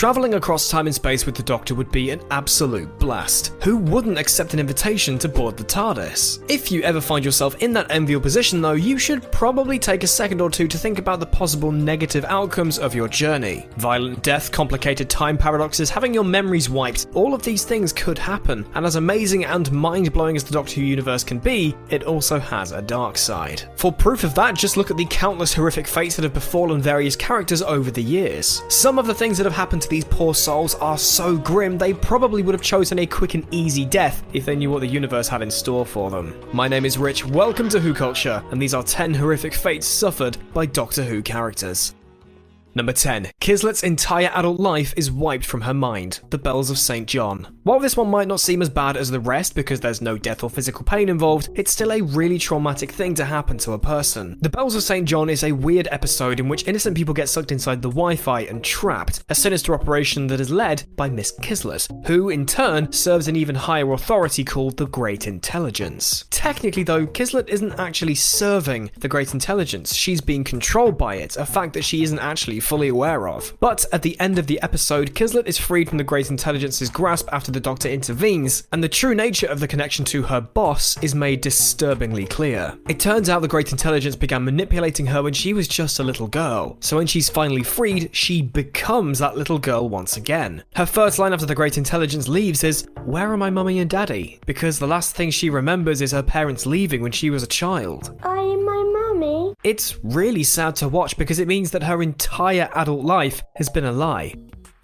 Travelling across time and space with the Doctor would be an absolute blast. Who wouldn't accept an invitation to board the TARDIS? If you ever find yourself in that enviable position, though, you should probably take a second or two to think about the possible negative outcomes of your journey. Violent death, complicated time paradoxes, having your memories wiped, all of these things could happen, and as amazing and mind blowing as the Doctor Who universe can be, it also has a dark side. For proof of that, just look at the countless horrific fates that have befallen various characters over the years. Some of the things that have happened to these poor souls are so grim, they probably would have chosen a quick and easy death if they knew what the universe had in store for them. My name is Rich, welcome to Who Culture, and these are 10 horrific fates suffered by Doctor Who characters. Number 10. Kizlet's entire adult life is wiped from her mind. The Bells of St. John. While this one might not seem as bad as the rest because there's no death or physical pain involved, it's still a really traumatic thing to happen to a person. The Bells of St. John is a weird episode in which innocent people get sucked inside the Wi Fi and trapped, a sinister operation that is led by Miss Kizlet, who in turn serves an even higher authority called the Great Intelligence. Technically, though, Kizlet isn't actually serving the Great Intelligence, she's being controlled by it, a fact that she isn't actually fully aware of. But at the end of the episode, Kizlet is freed from the Great Intelligence's grasp after the Doctor intervenes, and the true nature of the connection to her boss is made disturbingly clear. It turns out the Great Intelligence began manipulating her when she was just a little girl, so when she's finally freed, she becomes that little girl once again. Her first line after the Great Intelligence leaves is, Where are my mummy and daddy? Because the last thing she remembers is her parents leaving when she was a child. You my mummy? It's really sad to watch because it means that her entire adult life has been a lie.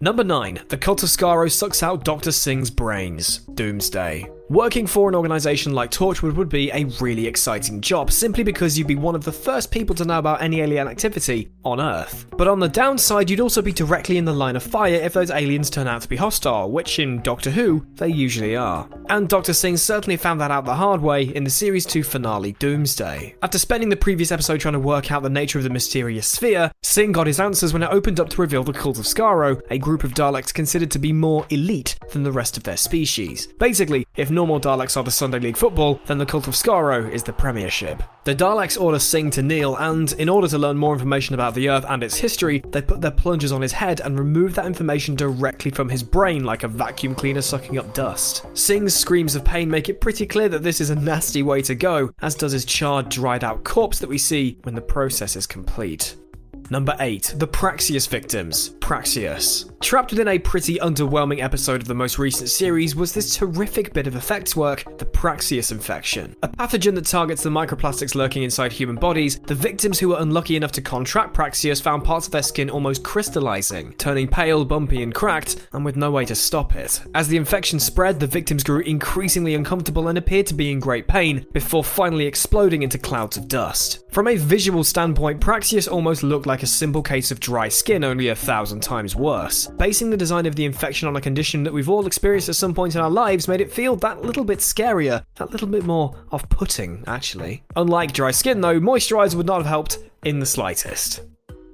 Number 9. The Cult of Skaro sucks out Dr. Singh's brains. Doomsday. Working for an organisation like Torchwood would be a really exciting job, simply because you'd be one of the first people to know about any alien activity on Earth. But on the downside, you'd also be directly in the line of fire if those aliens turn out to be hostile, which in Doctor Who, they usually are. And Dr. Singh certainly found that out the hard way in the Series 2 finale Doomsday. After spending the previous episode trying to work out the nature of the mysterious sphere, Singh got his answers when it opened up to reveal the Cult of Skaro, a group of Daleks considered to be more elite than the rest of their species. Basically, if normal Daleks are the Sunday League football, then the Cult of Skaro is the Premiership. The Daleks order Singh to kneel, and in order to learn more information about the Earth and its history, they put their plungers on his head and remove that information directly from his brain like a vacuum cleaner sucking up dust. Singh's screams of pain make it pretty clear that this is a nasty way to go, as does his charred, dried out corpse that we see when the process is complete. Number 8. The Praxeus Victims. Praxeus. Trapped within a pretty underwhelming episode of the most recent series was this terrific bit of effects work, the Praxeus infection. A pathogen that targets the microplastics lurking inside human bodies, the victims who were unlucky enough to contract Praxeus found parts of their skin almost crystallizing, turning pale, bumpy, and cracked, and with no way to stop it. As the infection spread, the victims grew increasingly uncomfortable and appeared to be in great pain, before finally exploding into clouds of dust. From a visual standpoint, Praxeus almost looked like a simple case of dry skin, only a thousand times worse. Basing the design of the infection on a condition that we've all experienced at some point in our lives made it feel that little bit scarier, that little bit more off putting, actually. Unlike dry skin, though, moisturiser would not have helped in the slightest.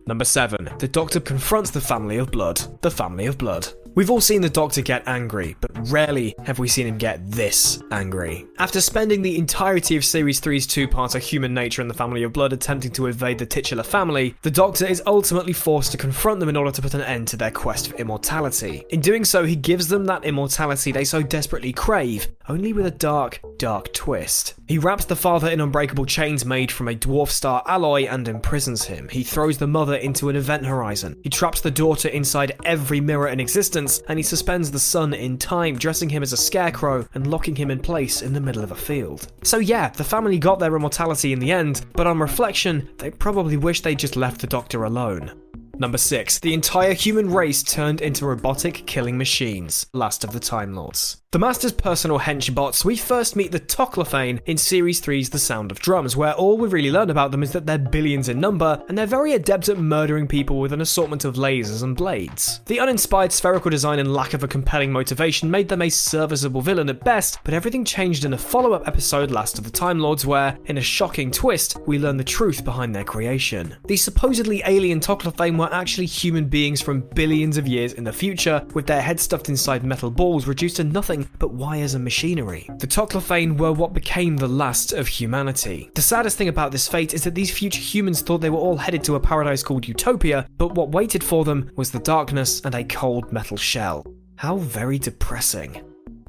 Number 7. The Doctor confronts the family of blood. The family of blood. We've all seen the Doctor get angry, but rarely have we seen him get this angry. After spending the entirety of Series 3's two-parter Human Nature and the Family of Blood attempting to evade the titular family, the Doctor is ultimately forced to confront them in order to put an end to their quest for immortality. In doing so, he gives them that immortality they so desperately crave, only with a dark, dark twist. He wraps the father in unbreakable chains made from a dwarf star alloy and imprisons him. He throws the mother into an event horizon. He traps the daughter inside every mirror in existence, and he suspends the son in time, dressing him as a scarecrow and locking him in place in the middle of a field. So, yeah, the family got their immortality in the end, but on reflection, they probably wish they just left the doctor alone. Number 6. The entire human race turned into robotic killing machines. Last of the Time Lords. The Master's personal henchbots, we first meet the Toclafane in Series 3's The Sound of Drums, where all we really learn about them is that they're billions in number, and they're very adept at murdering people with an assortment of lasers and blades. The uninspired spherical design and lack of a compelling motivation made them a serviceable villain at best, but everything changed in a follow up episode, Last of the Time Lords, where, in a shocking twist, we learn the truth behind their creation. The supposedly alien Toclafane were actually human beings from billions of years in the future, with their heads stuffed inside metal balls reduced to nothing but wires and machinery. The Toclafane were what became the last of humanity. The saddest thing about this fate is that these future humans thought they were all headed to a paradise called Utopia, but what waited for them was the darkness and a cold metal shell. How very depressing.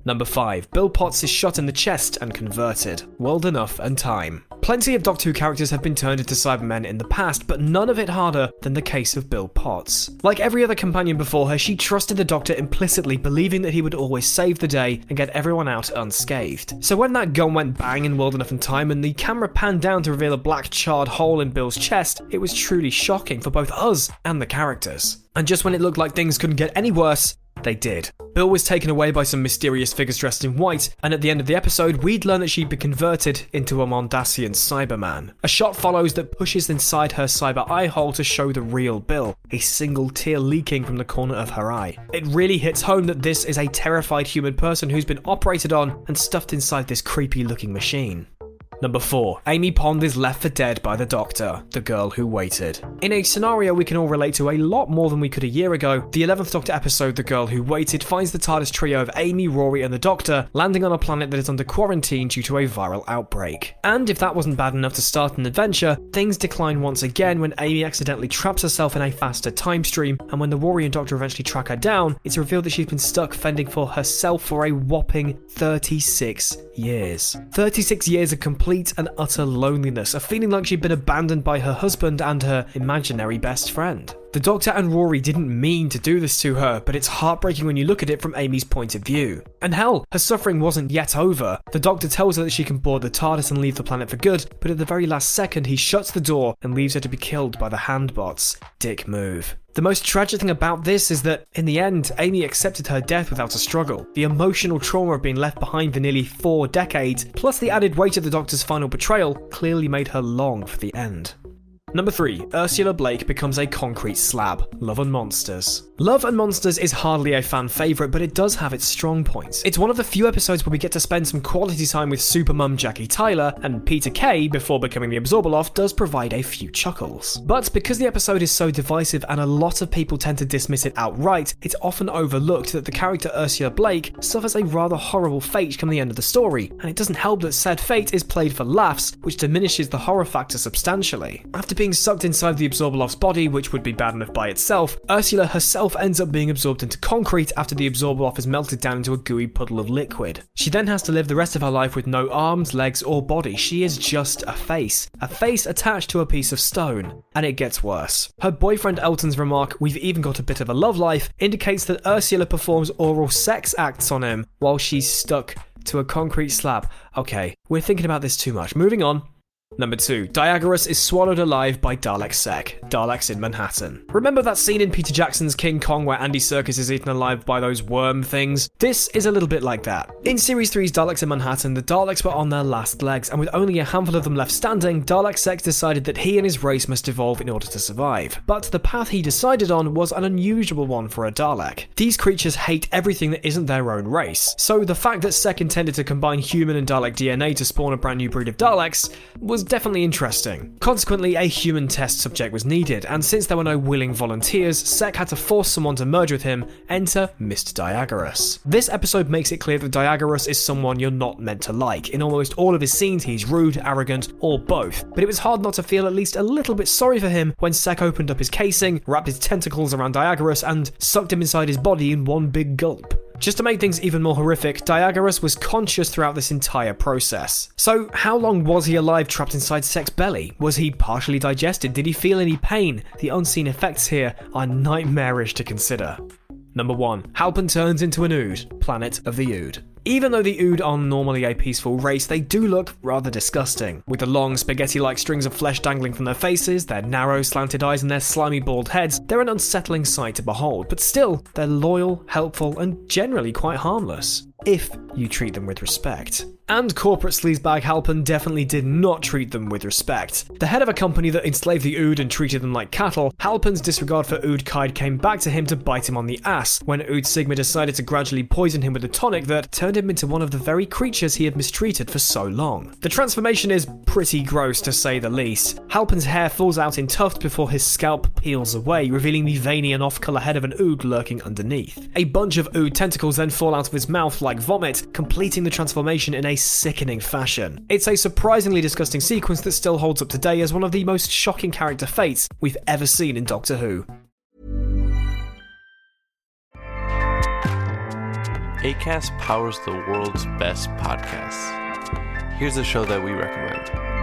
Number 5. Bill Potts is shot in the chest and converted. World enough and time. Plenty of Doctor Who characters have been turned into Cybermen in the past, but none of it harder than the case of Bill Potts. Like every other companion before her, she trusted the Doctor implicitly, believing that he would always save the day and get everyone out unscathed. So when that gun went bang in World Enough and Time and the camera panned down to reveal a black charred hole in Bill's chest, it was truly shocking for both us and the characters. And just when it looked like things couldn't get any worse, they did. Bill was taken away by some mysterious figures dressed in white, and at the end of the episode, we'd learn that she'd been converted into a Mondasian Cyberman. A shot follows that pushes inside her cyber eye hole to show the real Bill, a single tear leaking from the corner of her eye. It really hits home that this is a terrified human person who's been operated on and stuffed inside this creepy looking machine. Number 4. Amy Pond is left for dead by the Doctor, the girl who waited. In a scenario we can all relate to a lot more than we could a year ago, the 11th Doctor episode, The Girl Who Waited, finds the TARDIS trio of Amy, Rory, and the Doctor landing on a planet that is under quarantine due to a viral outbreak. And if that wasn't bad enough to start an adventure, things decline once again when Amy accidentally traps herself in a faster time stream, and when the Rory and Doctor eventually track her down, it's revealed that she's been stuck fending for herself for a whopping 36 years. 36 years of complete and utter loneliness, a feeling like she'd been abandoned by her husband and her imaginary best friend. The Doctor and Rory didn't mean to do this to her, but it's heartbreaking when you look at it from Amy's point of view. And hell, her suffering wasn't yet over. The Doctor tells her that she can board the TARDIS and leave the planet for good, but at the very last second, he shuts the door and leaves her to be killed by the handbots. Dick move. The most tragic thing about this is that, in the end, Amy accepted her death without a struggle. The emotional trauma of being left behind for nearly four decades, plus the added weight of the Doctor's final betrayal, clearly made her long for the end. Number 3. Ursula Blake becomes a concrete slab. Love and Monsters. Love and Monsters is hardly a fan favourite, but it does have its strong points. It's one of the few episodes where we get to spend some quality time with supermum Jackie Tyler, and Peter Kay, before becoming the Abzorbaloff, does provide a few chuckles. But because the episode is so divisive and a lot of people tend to dismiss it outright, it's often overlooked that the character Ursula Blake suffers a rather horrible fate come the end of the story, and it doesn't help that said fate is played for laughs, which diminishes the horror factor substantially. After being sucked inside the Abzorbaloff's body, which would be bad enough by itself, Ursula herself ends up being absorbed into concrete after the Abzorbaloff is melted down into a gooey puddle of liquid. She then has to live the rest of her life with no arms, legs, or body. She is just a face. A face attached to a piece of stone. And it gets worse. Her boyfriend Elton's remark, we've even got a bit of a love life, indicates that Ursula performs oral sex acts on him while she's stuck to a concrete slab. Okay, we're thinking about this too much. Moving on. Number 2. Diagoras is swallowed alive by Dalek Sec. Daleks in Manhattan. Remember that scene in Peter Jackson's King Kong where Andy Serkis is eaten alive by those worm things? This is a little bit like that. In Series 3's Daleks in Manhattan, the Daleks were on their last legs, and with only a handful of them left standing, Dalek Sec decided that he and his race must evolve in order to survive. But the path he decided on was an unusual one for a Dalek. These creatures hate everything that isn't their own race, so the fact that Sec intended to combine human and Dalek DNA to spawn a brand new breed of Daleks was definitely interesting. Consequently, a human test subject was needed, and since there were no willing volunteers, Sec had to force someone to merge with him, enter Mr. Diagoras. This episode makes it clear that Diagoras is someone you're not meant to like. In almost all of his scenes, he's rude, arrogant, or both. But it was hard not to feel at least a little bit sorry for him when Sec opened up his casing, wrapped his tentacles around Diagoras, and sucked him inside his body in one big gulp. Just to make things even more horrific, Diagoras was conscious throughout this entire process. So, how long was he alive trapped inside Sec's belly? Was he partially digested? Did he feel any pain? The unseen effects here are nightmarish to consider. Number 1. Halpin turns into an Ood, Planet of the Ood. Even though the Ood are normally a peaceful race, they do look rather disgusting. With the long, spaghetti like strings of flesh dangling from their faces, their narrow, slanted eyes, and their slimy, bald heads, they're an unsettling sight to behold, but still, they're loyal, helpful, and generally quite harmless. If you treat them with respect. And corporate sleazebag Halpin definitely did not treat them with respect. The head of a company that enslaved the Ood and treated them like cattle, Halpin's disregard for Ood Kaid came back to him to bite him on the ass when Ood Sigma decided to gradually poison him with a tonic that turned him into one of the very creatures he had mistreated for so long. The transformation is pretty gross to say the least. Halpin's hair falls out in tufts before his scalp peels away, revealing the veiny and off-color head of an Ood lurking underneath. A bunch of Ood tentacles then fall out of his mouth like vomit, completing the transformation in a sickening fashion. It's a surprisingly disgusting sequence that still holds up today as one of the most shocking character fates we've ever seen in Doctor Who. ACAST powers the world's best podcasts. Here's a show that we recommend.